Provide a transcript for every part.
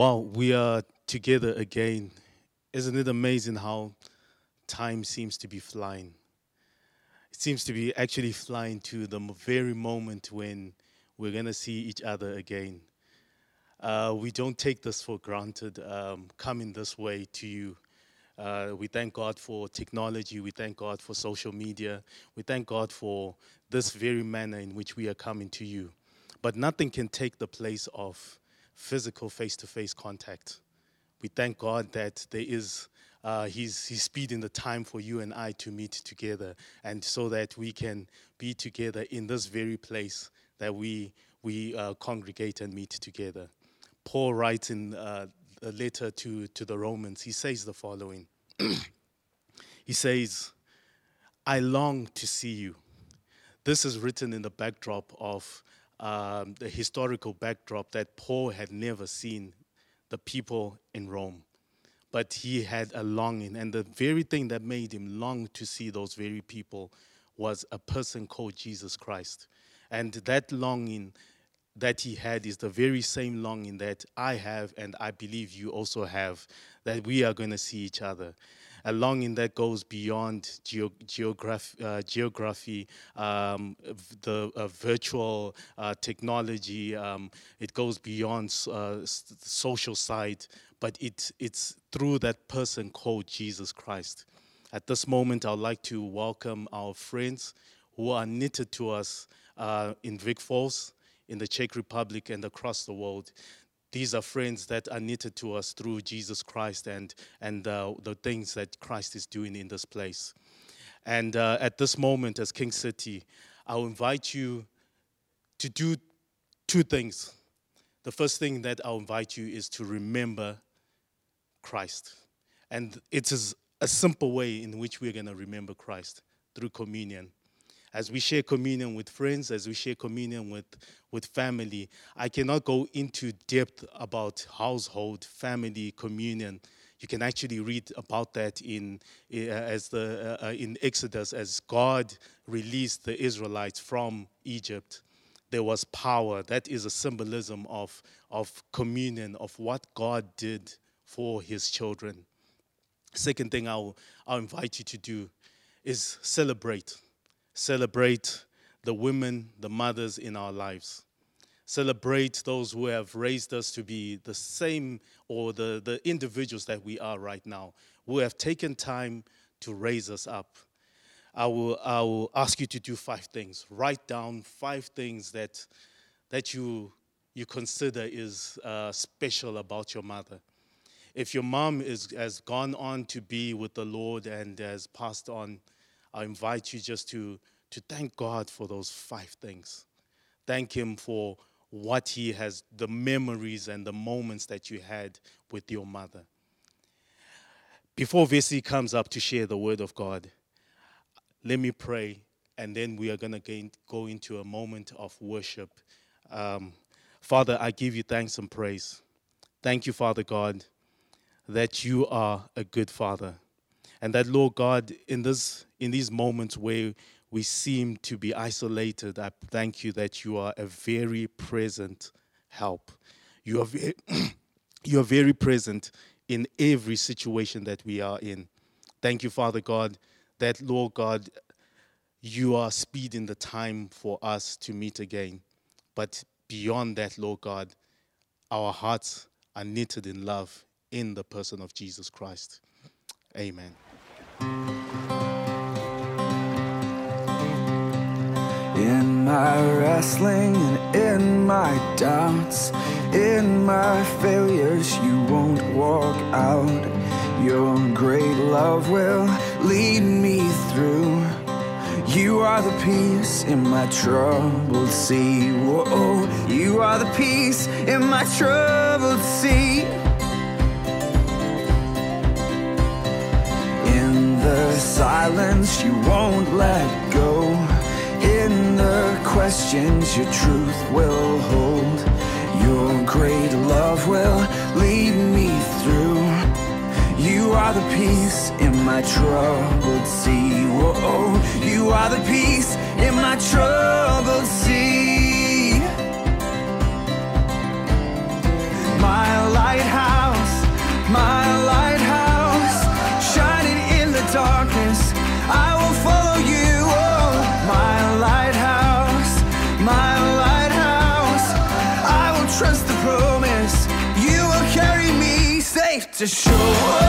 Wow, we are together again. Isn't it amazing how time seems to be flying? It seems to be actually flying to the very moment when we're going to see each other again. Uh, we don't take this for granted, um, coming this way to you. Uh, we thank God for technology. We thank God for social media. We thank God for this very manner in which we are coming to you. But nothing can take the place of physical face to face contact. We thank God that there is, uh, he's, he's speeding the time for you and I to meet together, and so that we can be together in this very place that we, we uh, congregate and meet together. Paul writes in uh, a letter to, to the Romans, he says the following He says, I long to see you. This is written in the backdrop of um, the historical backdrop that Paul had never seen the people in Rome. But he had a longing, and the very thing that made him long to see those very people was a person called Jesus Christ. And that longing that he had is the very same longing that I have, and I believe you also have, that we are going to see each other. A longing that goes beyond geo- geograph- uh, geography, um, the uh, virtual uh, technology. Um, it goes beyond uh, social side, but it, it's through that person called Jesus Christ. At this moment, I'd like to welcome our friends who are knitted to us uh, in Vic Falls, in the Czech Republic, and across the world. These are friends that are knitted to us through Jesus Christ and, and uh, the things that Christ is doing in this place. And uh, at this moment, as King City, I'll invite you to do two things. The first thing that I'll invite you is to remember Christ. And it is a simple way in which we're going to remember Christ through communion. As we share communion with friends, as we share communion with, with family, I cannot go into depth about household, family, communion. You can actually read about that in, uh, as the, uh, in Exodus as God released the Israelites from Egypt there was power. That is a symbolism of, of communion, of what God did for his children. Second thing I'll, I'll invite you to do is celebrate. Celebrate the women, the mothers in our lives. Celebrate those who have raised us to be the same or the, the individuals that we are right now, who have taken time to raise us up. I will, I will ask you to do five things. Write down five things that, that you, you consider is uh, special about your mother. If your mom is, has gone on to be with the Lord and has passed on, I invite you just to, to thank God for those five things. Thank Him for what He has, the memories and the moments that you had with your mother. Before Vesey comes up to share the Word of God, let me pray, and then we are going to go into a moment of worship. Um, Father, I give you thanks and praise. Thank you, Father God, that you are a good Father, and that Lord God, in this in these moments where we seem to be isolated, I thank you that you are a very present help. You are very, you are very present in every situation that we are in. Thank you, Father God, that, Lord God, you are speeding the time for us to meet again. But beyond that, Lord God, our hearts are knitted in love in the person of Jesus Christ. Amen. In my wrestling and in my doubts, in my failures, you won't walk out. Your great love will lead me through. You are the peace in my troubled sea. Whoa, you are the peace in my troubled sea. In the silence, you won't let go. In the questions, your truth will hold. Your great love will lead me through. You are the peace in my troubled sea. Whoa, you are the peace in my troubled sea. my lighthouse, my to shore.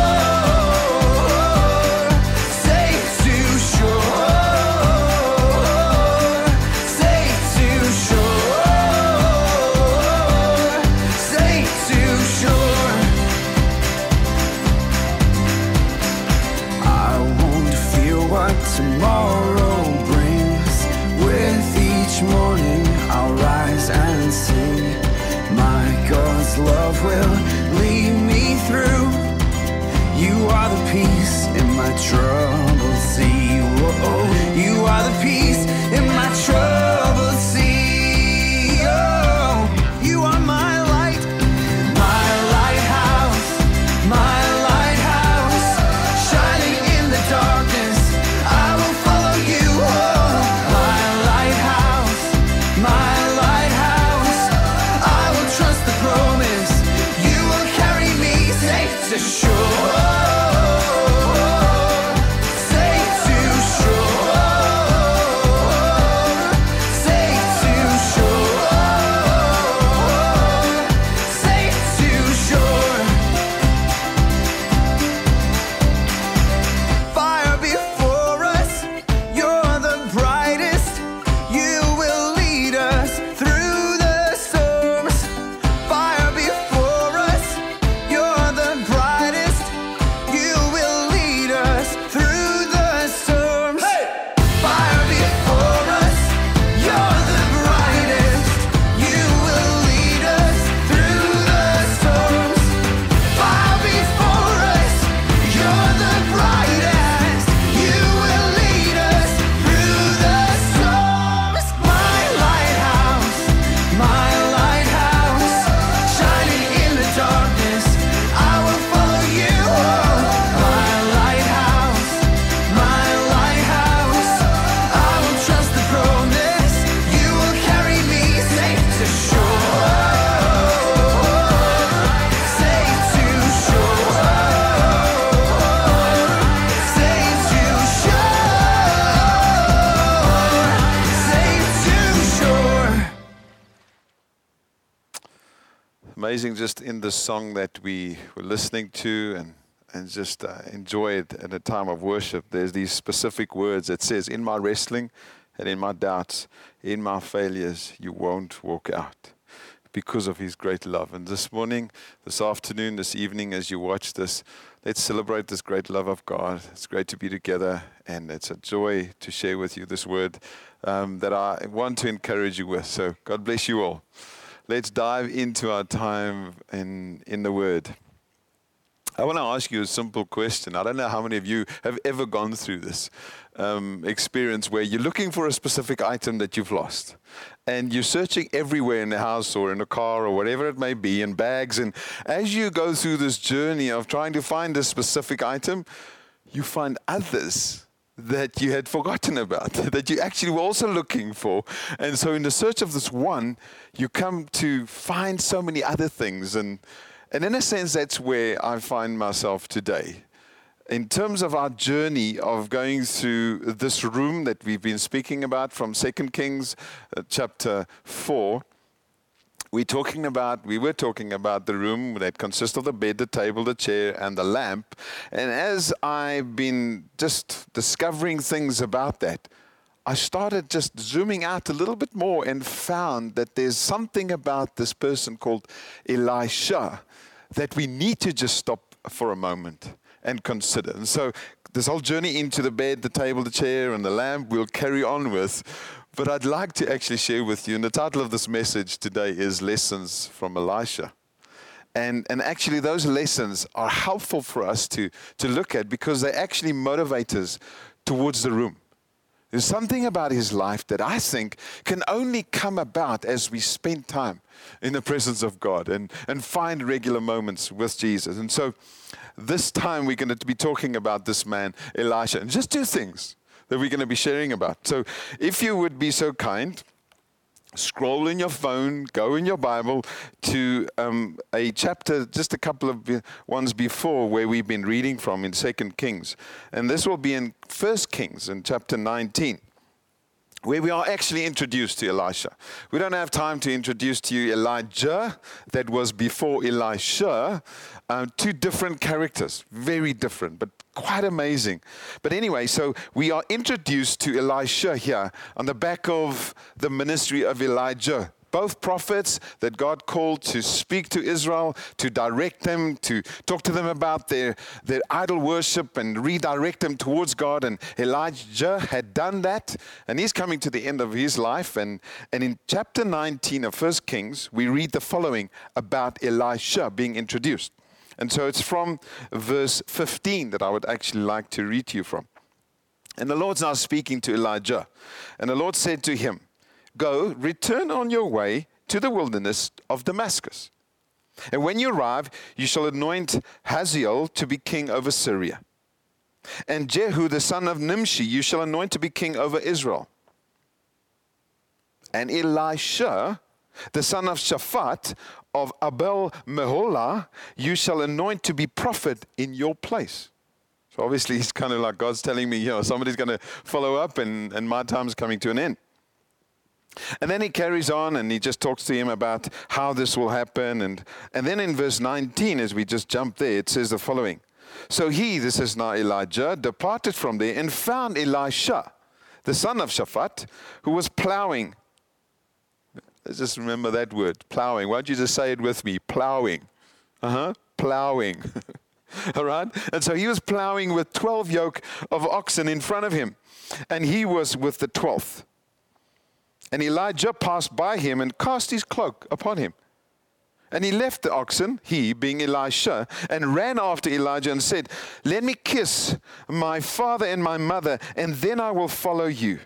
Amazing, just in the song that we were listening to and and just uh, enjoy it at a time of worship. There's these specific words that says, "In my wrestling and in my doubts, in my failures, you won't walk out." Because of his great love. And this morning, this afternoon, this evening, as you watch this, let's celebrate this great love of God. It's great to be together, and it's a joy to share with you this word um, that I want to encourage you with. So, God bless you all. Let's dive into our time in, in the Word. I want to ask you a simple question. I don't know how many of you have ever gone through this um, experience where you're looking for a specific item that you've lost. And you're searching everywhere in the house or in a car or whatever it may be, in bags. And as you go through this journey of trying to find a specific item, you find others that you had forgotten about, that you actually were also looking for. And so, in the search of this one, you come to find so many other things. And, and in a sense, that's where I find myself today. In terms of our journey of going through this room that we've been speaking about from 2 Kings uh, chapter 4, we're talking about we were talking about the room that consists of the bed the table the chair and the lamp. And as i've been just discovering things about that i started just zooming out a little bit more and found that there's something about this person called elisha that we need to just stop for a moment and consider. And so this whole journey into the bed the table the chair and the lamp we'll carry on with but I'd like to actually share with you, and the title of this message today is Lessons from Elisha. And, and actually, those lessons are helpful for us to, to look at because they actually motivate us towards the room. There's something about his life that I think can only come about as we spend time in the presence of God and, and find regular moments with Jesus. And so, this time we're going to be talking about this man, Elisha, and just two things that we're going to be sharing about. So, if you would be so kind, scroll in your phone, go in your Bible to um, a chapter, just a couple of ones before where we've been reading from in Second Kings. And this will be in First Kings in chapter 19 where we are actually introduced to Elisha. We don't have time to introduce to you Elijah, that was before Elisha. Uh, two different characters, very different, but quite amazing. But anyway, so we are introduced to Elisha here on the back of the ministry of Elijah both prophets that God called to speak to Israel, to direct them, to talk to them about their, their idol worship and redirect them towards God. And Elijah had done that, and he's coming to the end of his life. And, and in chapter 19 of 1 Kings, we read the following about Elisha being introduced. And so it's from verse 15 that I would actually like to read to you from. And the Lord's now speaking to Elijah. And the Lord said to him, Go, return on your way to the wilderness of Damascus. And when you arrive, you shall anoint Hazael to be king over Syria. And Jehu, the son of Nimshi, you shall anoint to be king over Israel. And Elisha, the son of Shaphat of Abel Meholah, you shall anoint to be prophet in your place. So obviously, he's kind of like God's telling me, you know, somebody's going to follow up, and, and my time's coming to an end. And then he carries on and he just talks to him about how this will happen. And, and then in verse 19, as we just jump there, it says the following So he, this is now Elijah, departed from there and found Elisha, the son of Shaphat, who was plowing. Let's just remember that word, plowing. Why don't you just say it with me? Plowing. Uh huh. Plowing. All right? And so he was plowing with 12 yoke of oxen in front of him, and he was with the 12th. And Elijah passed by him and cast his cloak upon him. And he left the oxen, he being Elisha, and ran after Elijah and said, Let me kiss my father and my mother, and then I will follow you.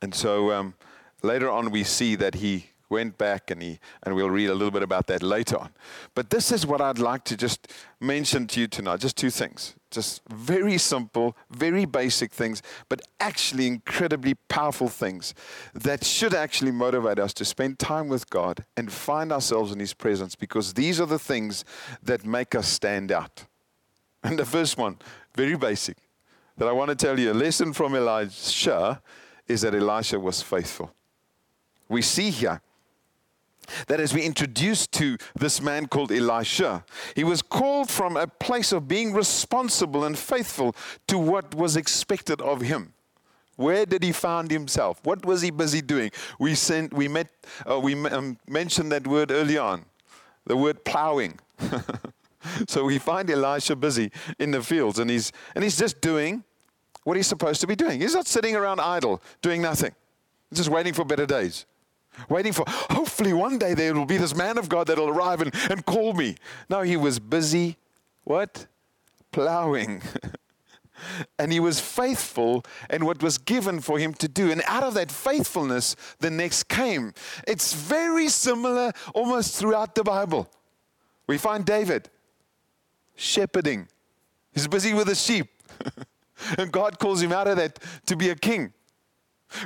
And so um, later on, we see that he went back and he and we'll read a little bit about that later on. But this is what i'd like to just mention to you tonight. Just two things. Just very simple very basic things but actually incredibly powerful things that should actually motivate us to spend time with god and find ourselves in his presence because these are the things that make us stand out. And the first one very basic that i want to tell you a lesson from elisha is that elisha was faithful. We see here that as we introduced to this man called Elisha, he was called from a place of being responsible and faithful to what was expected of him. Where did he find himself? What was he busy doing? We sent, we met, uh, we um, mentioned that word early on, the word plowing. so we find Elisha busy in the fields, and he's and he's just doing what he's supposed to be doing. He's not sitting around idle, doing nothing, he's just waiting for better days waiting for, hopefully one day there will be this man of God that'll arrive and, and call me. No, he was busy, what? Plowing. and he was faithful in what was given for him to do. And out of that faithfulness, the next came. It's very similar almost throughout the Bible. We find David shepherding, he's busy with the sheep. and God calls him out of that to be a king.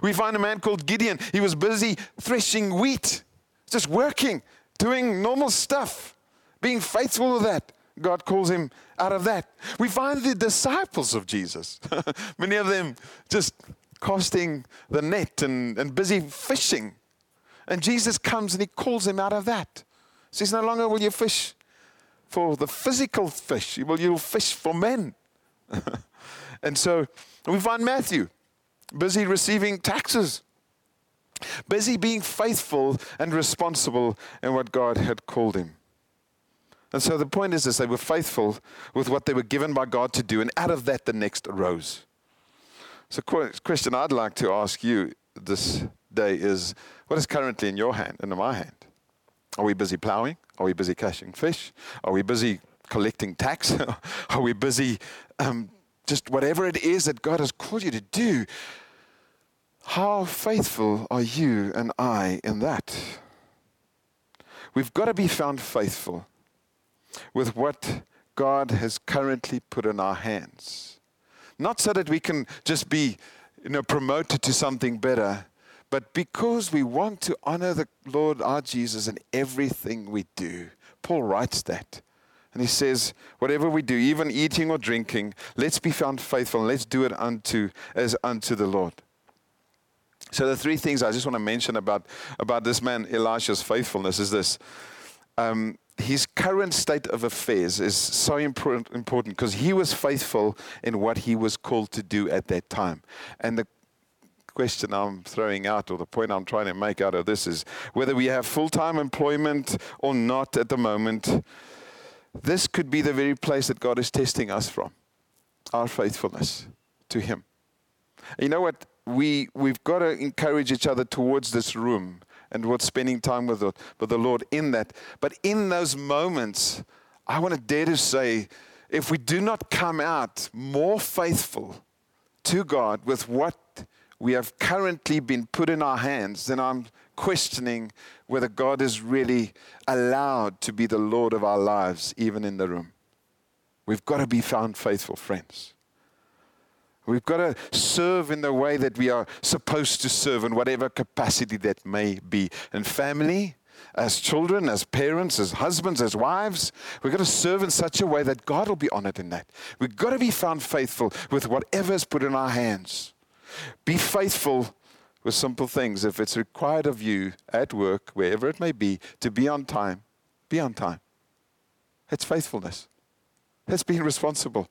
We find a man called Gideon. He was busy threshing wheat, just working, doing normal stuff, being faithful with that. God calls him out of that. We find the disciples of Jesus, many of them just casting the net and, and busy fishing. And Jesus comes and he calls him out of that. Says, No longer will you fish for the physical fish, you will you'll fish for men. and so we find Matthew busy receiving taxes, busy being faithful and responsible in what God had called him. And so the point is this they were faithful with what they were given by God to do, and out of that, the next arose. So, question I'd like to ask you this day is what is currently in your hand and in my hand? Are we busy plowing? Are we busy catching fish? Are we busy collecting tax? Are we busy um, just whatever it is that God has called you to do, how faithful are you and I in that? We've got to be found faithful with what God has currently put in our hands. Not so that we can just be you know, promoted to something better, but because we want to honor the Lord our Jesus in everything we do. Paul writes that. And he says, whatever we do, even eating or drinking, let's be found faithful and let's do it unto as unto the Lord. So the three things I just want to mention about, about this man Elisha's faithfulness is this. Um, his current state of affairs is so important because he was faithful in what he was called to do at that time. And the question I'm throwing out, or the point I'm trying to make out of this, is whether we have full time employment or not at the moment, this could be the very place that God is testing us from our faithfulness to Him. You know what? We, we've got to encourage each other towards this room and towards spending time with the, with the Lord in that. But in those moments, I want to dare to say, if we do not come out more faithful to God with what we have currently been put in our hands, then I'm questioning whether God is really allowed to be the Lord of our lives, even in the room. We've got to be found faithful, friends. We've got to serve in the way that we are supposed to serve, in whatever capacity that may be. In family, as children, as parents, as husbands, as wives, we've got to serve in such a way that God will be honored in that. We've got to be found faithful with whatever is put in our hands. Be faithful with simple things. If it's required of you at work, wherever it may be, to be on time, be on time. It's faithfulness. It's being responsible.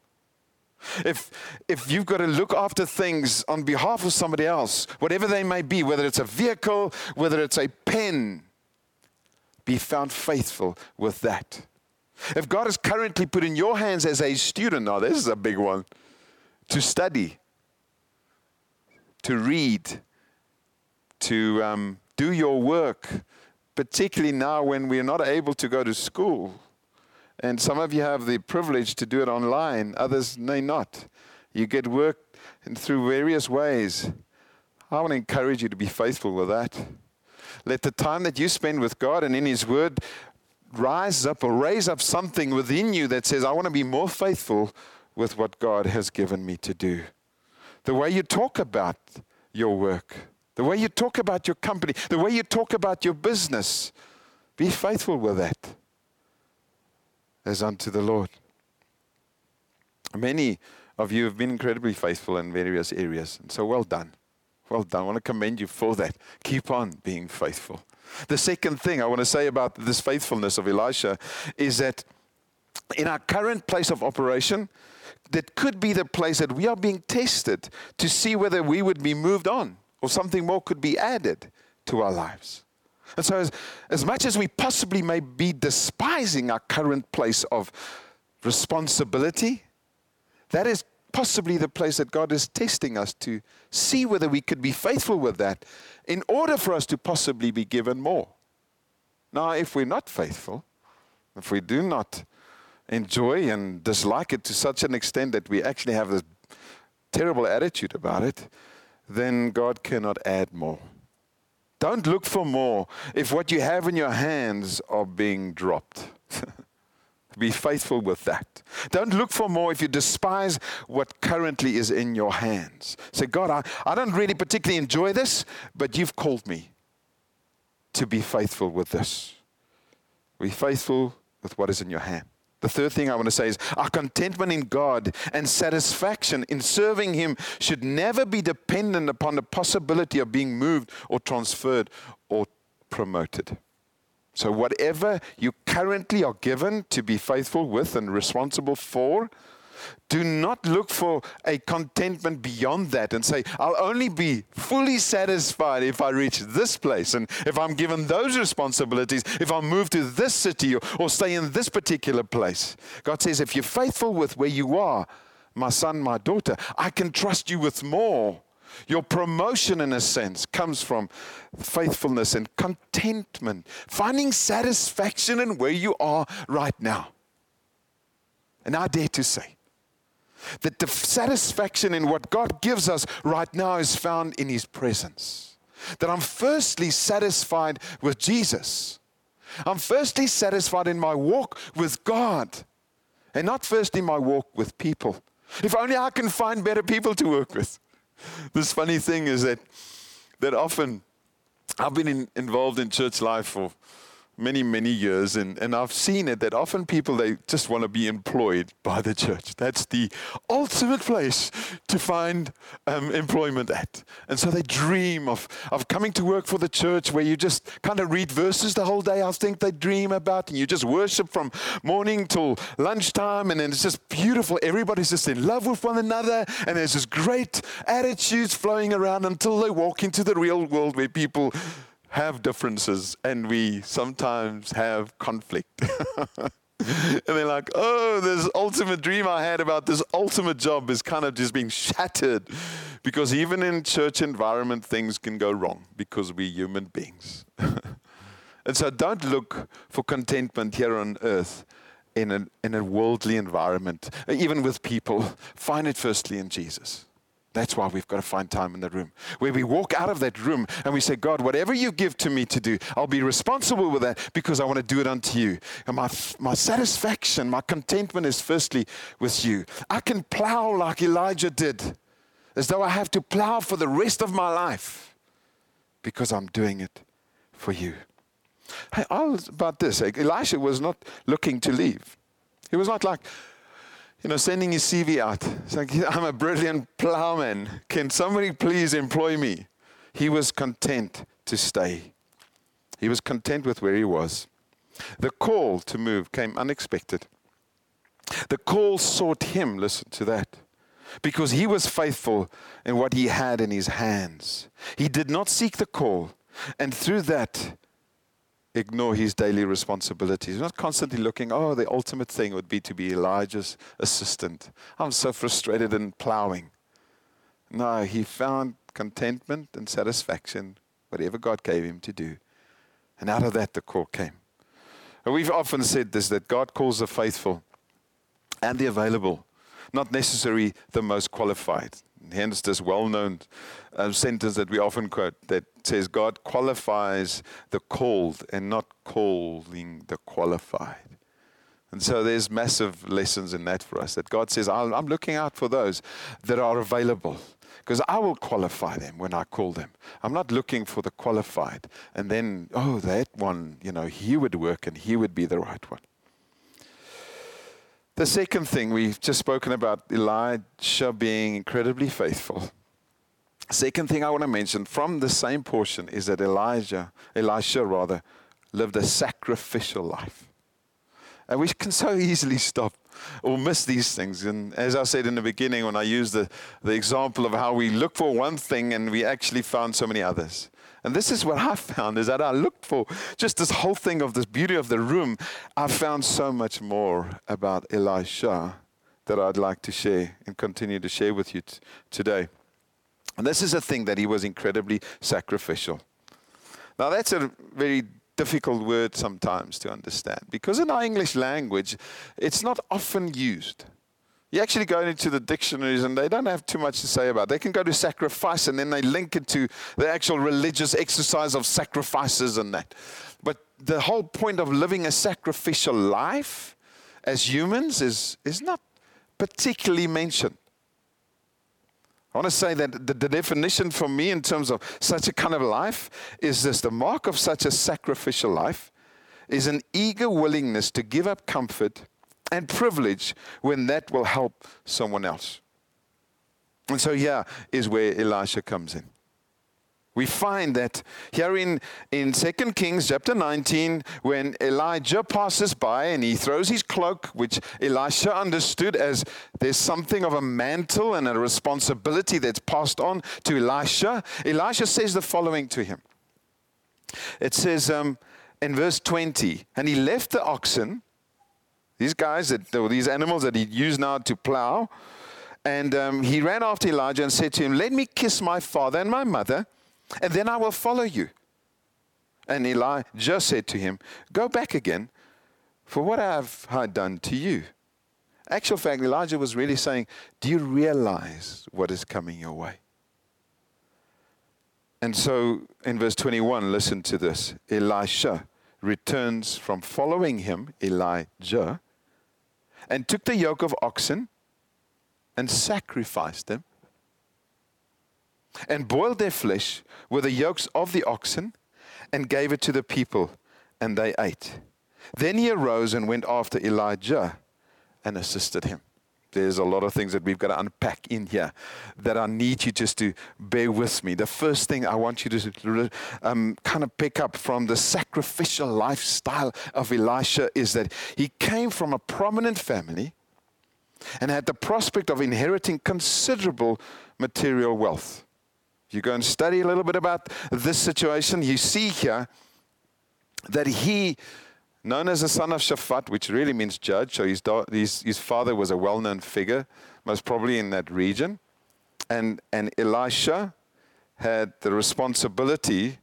If, if you've got to look after things on behalf of somebody else, whatever they may be, whether it's a vehicle, whether it's a pen, be found faithful with that. If God has currently put in your hands as a student, now this is a big one, to study, to read, to um, do your work, particularly now when we're not able to go to school. And some of you have the privilege to do it online, others may not. You get work through various ways. I want to encourage you to be faithful with that. Let the time that you spend with God and in His Word rise up or raise up something within you that says, I want to be more faithful with what God has given me to do the way you talk about your work, the way you talk about your company, the way you talk about your business. Be faithful with that as unto the Lord. Many of you have been incredibly faithful in various areas, and so well done. Well done. I want to commend you for that. Keep on being faithful. The second thing I want to say about this faithfulness of Elisha is that in our current place of operation, that could be the place that we are being tested to see whether we would be moved on or something more could be added to our lives. And so, as, as much as we possibly may be despising our current place of responsibility, that is possibly the place that God is testing us to see whether we could be faithful with that in order for us to possibly be given more. Now, if we're not faithful, if we do not enjoy and dislike it to such an extent that we actually have this terrible attitude about it, then God cannot add more. Don't look for more if what you have in your hands are being dropped. Be faithful with that. Don't look for more if you despise what currently is in your hands. Say, God, I, I don't really particularly enjoy this, but you've called me to be faithful with this. Be faithful with what is in your hand. The third thing I want to say is our contentment in God and satisfaction in serving Him should never be dependent upon the possibility of being moved or transferred or promoted. So, whatever you currently are given to be faithful with and responsible for, do not look for a contentment beyond that and say, I'll only be fully satisfied if I reach this place and if I'm given those responsibilities, if I move to this city or, or stay in this particular place. God says, if you're faithful with where you are, my son, my daughter, I can trust you with more. Your promotion, in a sense, comes from faithfulness and contentment, finding satisfaction in where you are right now. And I dare to say, that the satisfaction in what God gives us right now is found in His presence. That I'm firstly satisfied with Jesus. I'm firstly satisfied in my walk with God and not firstly my walk with people. If only I can find better people to work with. This funny thing is that that often I've been in, involved in church life for many, many years, and, and I've seen it that often people they just want to be employed by the church. That's the ultimate place to find um, employment at. And so they dream of, of coming to work for the church where you just kind of read verses the whole day. I think they dream about, and you just worship from morning till lunchtime, and then it's just beautiful. Everybody's just in love with one another, and there's this great attitudes flowing around until they walk into the real world where people have differences and we sometimes have conflict. and they're like, oh, this ultimate dream I had about this ultimate job is kind of just being shattered. Because even in church environment, things can go wrong because we're human beings. and so don't look for contentment here on earth in a, in a worldly environment, even with people. Find it firstly in Jesus. That's why we've got to find time in the room where we walk out of that room and we say, God, whatever you give to me to do, I'll be responsible with that because I want to do it unto you. And my, my satisfaction, my contentment is firstly with you. I can plow like Elijah did, as though I have to plow for the rest of my life because I'm doing it for you. Hey, was about this. Elisha was not looking to leave. He was not like, you know, sending his CV out. It's like, I'm a brilliant plowman. Can somebody please employ me? He was content to stay. He was content with where he was. The call to move came unexpected. The call sought him, listen to that, because he was faithful in what he had in his hands. He did not seek the call, and through that, ignore his daily responsibilities. He's not constantly looking, oh, the ultimate thing would be to be Elijah's assistant. I'm so frustrated in plowing. No, he found contentment and satisfaction, whatever God gave him to do. And out of that, the call came. And we've often said this that God calls the faithful and the available, not necessarily the most qualified. Hence, this well known uh, sentence that we often quote that says, God qualifies the called and not calling the qualified. And so there's massive lessons in that for us that God says, I'm looking out for those that are available because I will qualify them when I call them. I'm not looking for the qualified and then, oh, that one, you know, he would work and he would be the right one. The second thing we've just spoken about Elijah being incredibly faithful. Second thing I want to mention from the same portion is that Elijah, Elisha rather, lived a sacrificial life. And we can so easily stop or miss these things. And as I said in the beginning, when I used the, the example of how we look for one thing and we actually found so many others. And this is what I found is that I looked for just this whole thing of this beauty of the room. I found so much more about Elisha that I'd like to share and continue to share with you t- today. And this is a thing that he was incredibly sacrificial. Now, that's a very difficult word sometimes to understand because in our English language, it's not often used. You actually go into the dictionaries and they don't have too much to say about it. They can go to sacrifice and then they link it to the actual religious exercise of sacrifices and that. But the whole point of living a sacrificial life as humans is, is not particularly mentioned. I want to say that the, the, definition for me in terms of such a kind of life is this the mark of such a sacrificial life is an eager willingness to give up comfort and privilege when that will help someone else. And so here is where Elisha comes in. We find that here in, in 2 Kings chapter 19, when Elijah passes by and he throws his cloak, which Elisha understood as there's something of a mantle and a responsibility that's passed on to Elisha, Elisha says the following to him. It says um, in verse 20, and he left the oxen these guys, that, these animals that he used now to plow. And um, he ran after Elijah and said to him, Let me kiss my father and my mother, and then I will follow you. And Elijah said to him, Go back again, for what have I done to you? Actual fact, Elijah was really saying, Do you realize what is coming your way? And so in verse 21, listen to this Elisha returns from following him, Elijah, and took the yoke of oxen and sacrificed them. and boiled their flesh with the yokes of the oxen and gave it to the people, and they ate. Then he arose and went after Elijah and assisted him. There's a lot of things that we've got to unpack in here that I need you just to bear with me. The first thing I want you to um, kind of pick up from the sacrificial lifestyle of Elisha is that he came from a prominent family and had the prospect of inheriting considerable material wealth. You go and study a little bit about this situation, you see here that he, known as the son of Shaphat, which really means judge, so his, his, his father was a well known figure, most probably in that region. And, and Elisha had the responsibility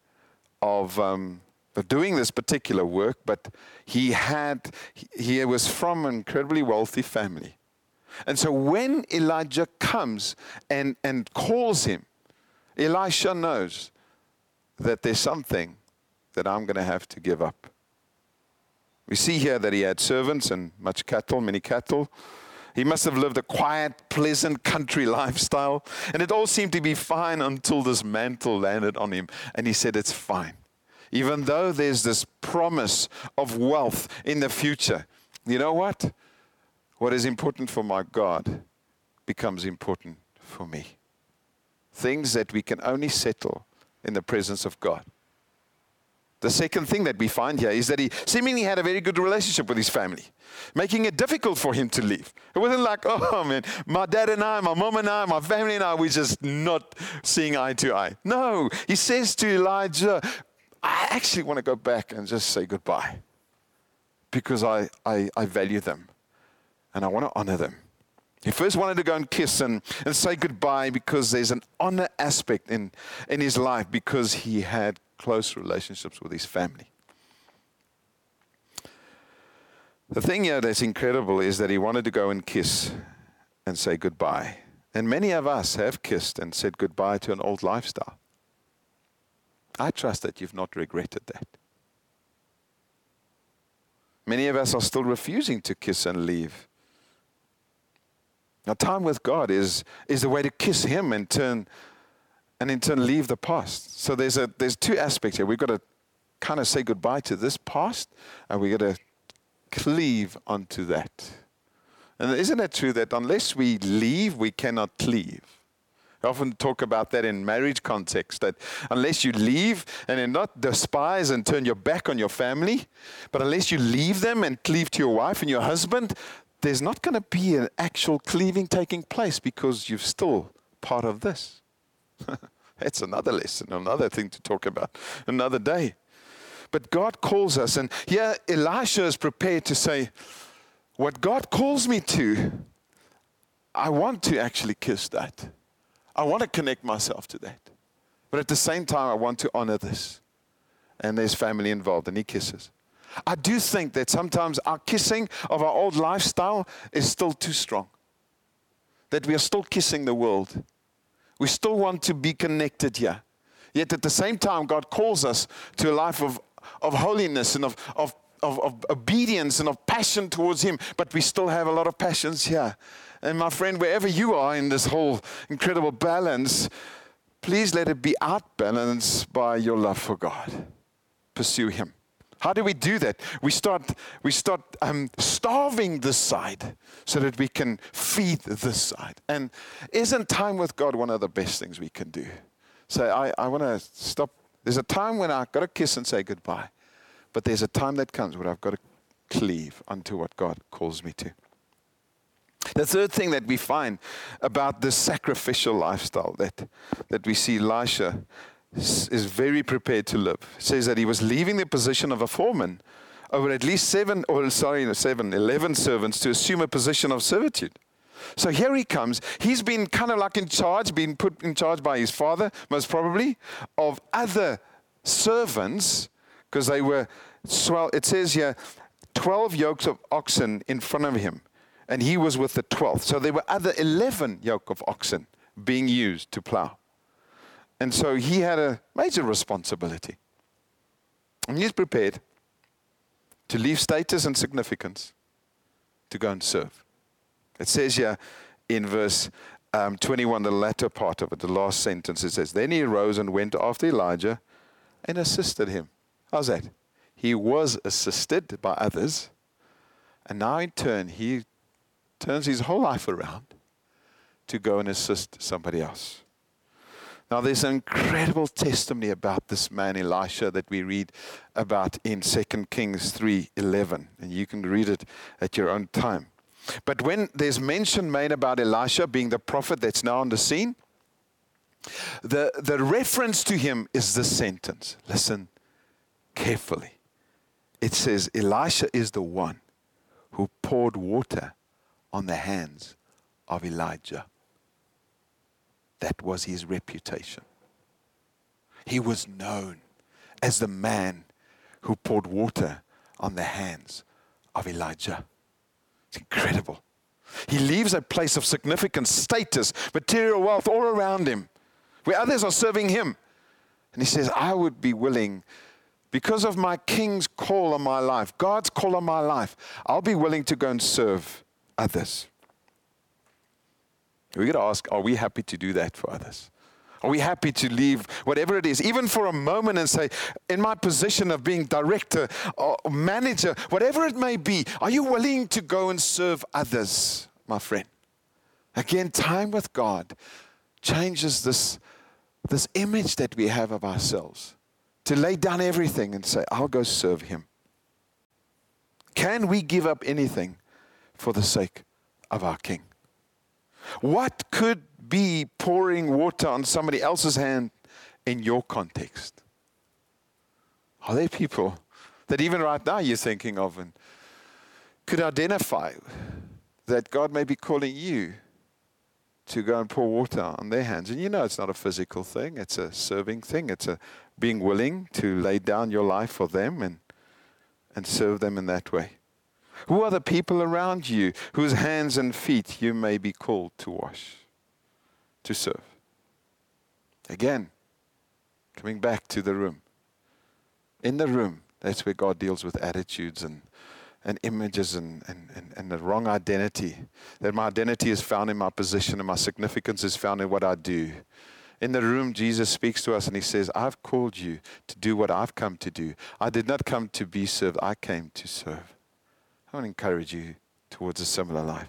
of, um, of doing this particular work, but he had he was from an incredibly wealthy family. And so when Elijah comes and, and calls him, Elisha knows that there's something that I'm going to have to give up. We see here that he had servants and much cattle, many cattle. He must have lived a quiet, pleasant country lifestyle. And it all seemed to be fine until this mantle landed on him. And he said, It's fine. Even though there's this promise of wealth in the future, you know what? What is important for my God becomes important for me things that we can only settle in the presence of God. The second thing that we find here is that he seemingly had a very good relationship with his family, making it difficult for him to leave. It wasn't like, oh man, my dad and I, my mom and I, my family and I, we're just not seeing eye to eye. No, he says to Elijah, I actually want to go back and just say goodbye because I, I, I value them and I want to honor them. He first wanted to go and kiss and, and say goodbye because there's an honor aspect in, in his life because he had close relationships with his family. The thing here that's incredible is that he wanted to go and kiss and say goodbye. And many of us have kissed and said goodbye to an old lifestyle. I trust that you've not regretted that. Many of us are still refusing to kiss and leave now, time with God is, is the way to kiss Him and turn and in turn leave the past. So there's a there's two aspects here. We've got to kind of say goodbye to this past, and we've got to cleave onto that. And isn't it true that unless we leave, we cannot cleave? I often talk about that in marriage context that unless you leave and then not despise and turn your back on your family, but unless you leave them and cleave to your wife and your husband, there's not going to be an actual cleaving taking place because you're still part of this. That's another lesson, another thing to talk about another day. But God calls us, and here Elisha is prepared to say, What God calls me to, I want to actually kiss that. I want to connect myself to that. But at the same time, I want to honor this. And there's family involved, and he kisses. I do think that sometimes our kissing of our old lifestyle is still too strong. That we are still kissing the world. We still want to be connected here. Yet at the same time, God calls us to a life of, of holiness and of, of, of, of obedience and of passion towards Him. But we still have a lot of passions here. And my friend, wherever you are in this whole incredible balance, please let it be outbalanced by your love for God. Pursue Him. How do we do that? We start, we start um, starving this side so that we can feed this side. And isn't time with God one of the best things we can do? So I, I want to stop. There's a time when I've got to kiss and say goodbye, but there's a time that comes when I've got to cleave unto what God calls me to. The third thing that we find about this sacrificial lifestyle that, that we see Elisha is very prepared to live. Says that he was leaving the position of a foreman over at least seven, or sorry, seven, eleven servants to assume a position of servitude. So here he comes. He's been kind of like in charge, been put in charge by his father, most probably, of other servants, because they were, well, it says here, 12 yokes of oxen in front of him, and he was with the 12th. So there were other 11 yoke of oxen being used to plow. And so he had a major responsibility. And he's prepared to leave status and significance to go and serve. It says here in verse um, 21, the latter part of it, the last sentence, it says, Then he arose and went after Elijah and assisted him. How's that? He was assisted by others, and now in turn, he turns his whole life around to go and assist somebody else. Now, there's an incredible testimony about this man Elisha that we read about in 2 Kings 3:11, and you can read it at your own time. But when there's mention made about Elisha being the prophet that's now on the scene, the, the reference to him is this sentence. Listen carefully. It says, Elisha is the one who poured water on the hands of Elijah. That was his reputation. He was known as the man who poured water on the hands of Elijah. It's incredible. He leaves a place of significant status, material wealth all around him, where others are serving him. And he says, I would be willing, because of my king's call on my life, God's call on my life, I'll be willing to go and serve others. We got to ask, are we happy to do that for others? Are we happy to leave whatever it is, even for a moment, and say, in my position of being director or manager, whatever it may be, are you willing to go and serve others, my friend? Again, time with God changes this, this image that we have of ourselves to lay down everything and say, I'll go serve Him. Can we give up anything for the sake of our King? What could be pouring water on somebody else's hand in your context? Are there people that even right now you're thinking of and could identify that God may be calling you to go and pour water on their hands? And you know it's not a physical thing, it's a serving thing, it's a being willing to lay down your life for them and, and serve them in that way. Who are the people around you whose hands and feet you may be called to wash, to serve? Again, coming back to the room. In the room, that's where God deals with attitudes and, and images and, and, and, and the wrong identity. That my identity is found in my position and my significance is found in what I do. In the room, Jesus speaks to us and he says, I've called you to do what I've come to do. I did not come to be served, I came to serve. I want to encourage you towards a similar life.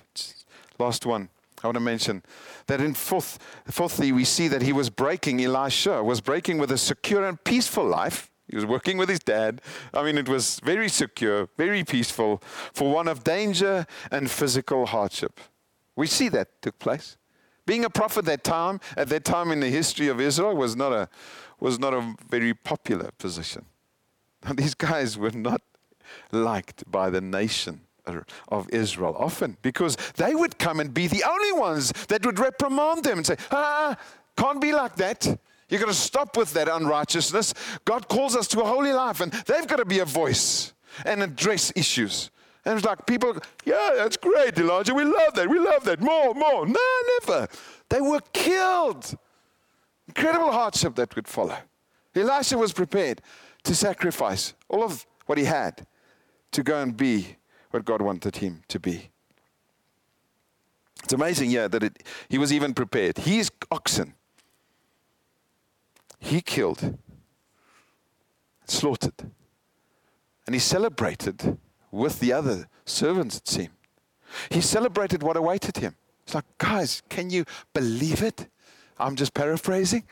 Last one. I want to mention that in fourth, fourthly, we see that he was breaking, Elisha was breaking with a secure and peaceful life. He was working with his dad. I mean, it was very secure, very peaceful for one of danger and physical hardship. We see that took place. Being a prophet that time, at that time in the history of Israel, was not a, was not a very popular position. Now, these guys were not liked by the nation of Israel often because they would come and be the only ones that would reprimand them and say, ah, can't be like that. You've got to stop with that unrighteousness. God calls us to a holy life, and they've got to be a voice and address issues. And it's like people, yeah, that's great, Elijah. We love that. We love that. More, more. No, never. They were killed. Incredible hardship that would follow. Elisha was prepared to sacrifice all of what he had to go and be what God wanted him to be. It's amazing, yeah, that it, he was even prepared. His oxen, he killed, slaughtered, and he celebrated with the other servants, it seemed. He celebrated what awaited him. It's like, guys, can you believe it? I'm just paraphrasing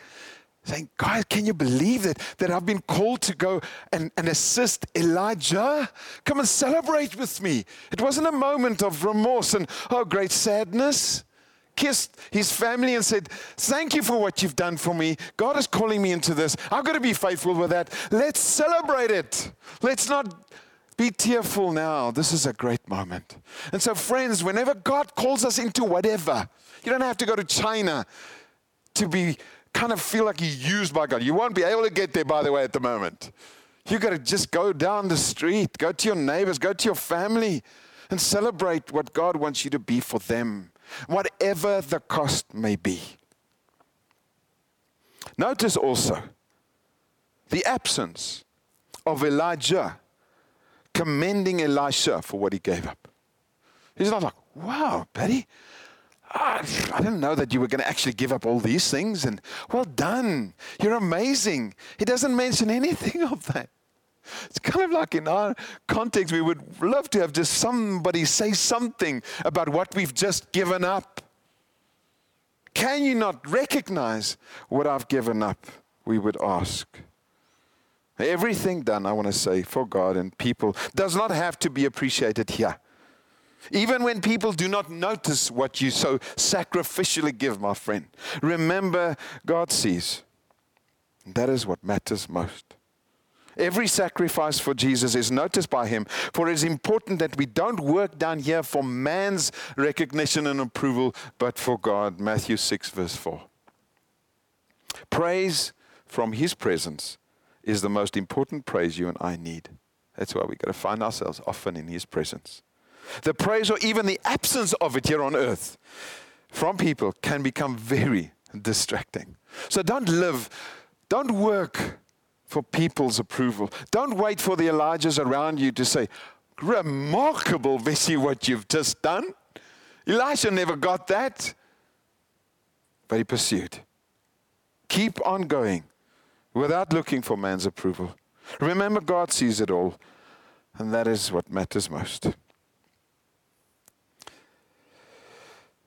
saying, Guys, can you believe that, that I've been called to go and, and assist Elijah? Come and celebrate with me. It wasn't a moment of remorse and, oh, great sadness. Kissed his family and said, Thank you for what you've done for me. God is calling me into this. I've got to be faithful with that. Let's celebrate it. Let's not be tearful now. This is a great moment. And so, friends, whenever God calls us into whatever, you don't have to go to China to be kind of feel like you're used by God. You won't be able to get there, by the way, at the moment. You got to just go down the street, go to your neighbors, go to your family, and celebrate what God wants you to be for them, whatever the cost may be. Notice also the absence of Elijah commending Elisha for what he gave up. He's not like, wow, Betty, Ah, I didn't know that you were going to actually give up all these things. And well done. You're amazing. He doesn't mention anything of that. It's kind of like in our context, we would love to have just somebody say something about what we've just given up. Can you not recognize what I've given up? We would ask. Everything done, I want to say, for God and people does not have to be appreciated here. Even when people do not notice what you so sacrificially give, my friend, remember God sees. That is what matters most. Every sacrifice for Jesus is noticed by Him, for it is important that we don't work down here for man's recognition and approval, but for God. Matthew 6, verse 4. Praise from His presence is the most important praise you and I need. That's why we've got to find ourselves often in His presence. The praise or even the absence of it here on earth from people can become very distracting. So don't live, don't work for people's approval. Don't wait for the Elijahs around you to say, Remarkable, Vesey, what you've just done. Elisha never got that, but he pursued. Keep on going without looking for man's approval. Remember, God sees it all, and that is what matters most.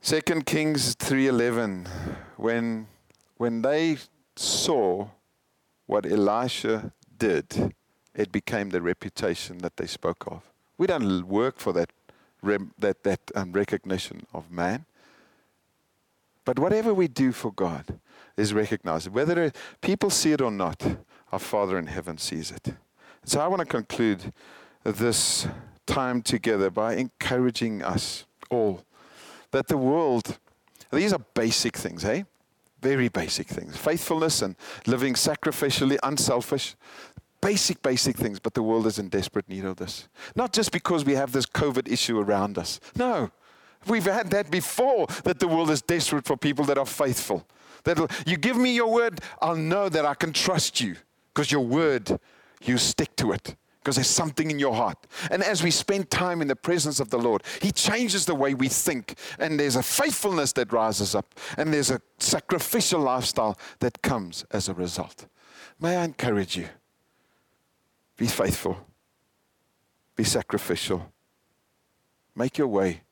Second Kings 3:11 when when they saw what Elisha did, it became the reputation that they spoke of. We don't work for that, that, that um, recognition of man. But whatever we do for God is recognized. Whether people see it or not, our Father in heaven sees it. So I want to conclude this time together by encouraging us all that the world, these are basic things, eh? Very basic things. Faithfulness and living sacrificially, unselfish. Basic, basic things, but the world is in desperate need of this. Not just because we have this COVID issue around us. No. We've had that before, that the world is desperate for people that are faithful. That you give me your word, I'll know that I can trust you because your word, you stick to it because there's something in your heart. And as we spend time in the presence of the Lord, He changes the way we think. And there's a faithfulness that rises up, and there's a sacrificial lifestyle that comes as a result. May I encourage you be faithful, be sacrificial, make your way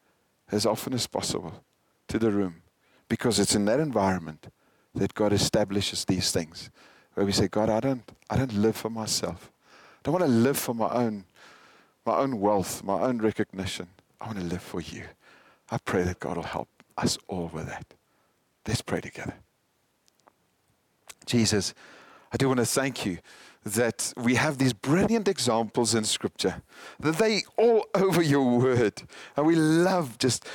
as often as possible to the room because it's in that environment that God establishes these things where we say, God, I don't, I don't live for myself. I don't want to live for my own, my own wealth, my own recognition. I want to live for you. I pray that God will help us all with that. Let's pray together. Jesus, I do want to thank you that we have these brilliant examples in Scripture, that they all over your word. And we love just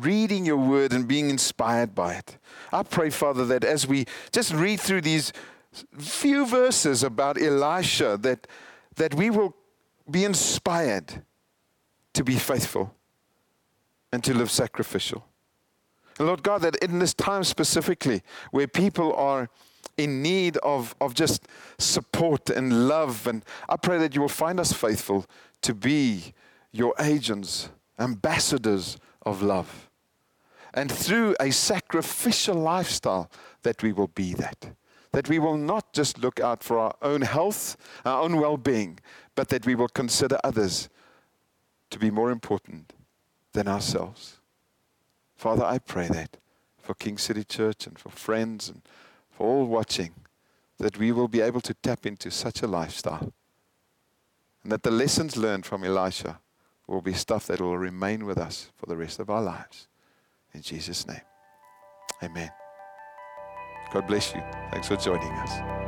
reading your word and being inspired by it. I pray, Father, that as we just read through these few verses about Elisha, that that we will be inspired to be faithful and to live sacrificial. And Lord God, that in this time specifically, where people are in need of, of just support and love, and I pray that you will find us faithful to be your agents, ambassadors of love. And through a sacrificial lifestyle, that we will be that that we will not just look out for our own health, our own well being, but that we will consider others to be more important than ourselves. Father, I pray that for King City Church and for friends and for all watching, that we will be able to tap into such a lifestyle. And that the lessons learned from Elisha will be stuff that will remain with us for the rest of our lives. In Jesus' name, amen. God bless you. Thanks for joining us.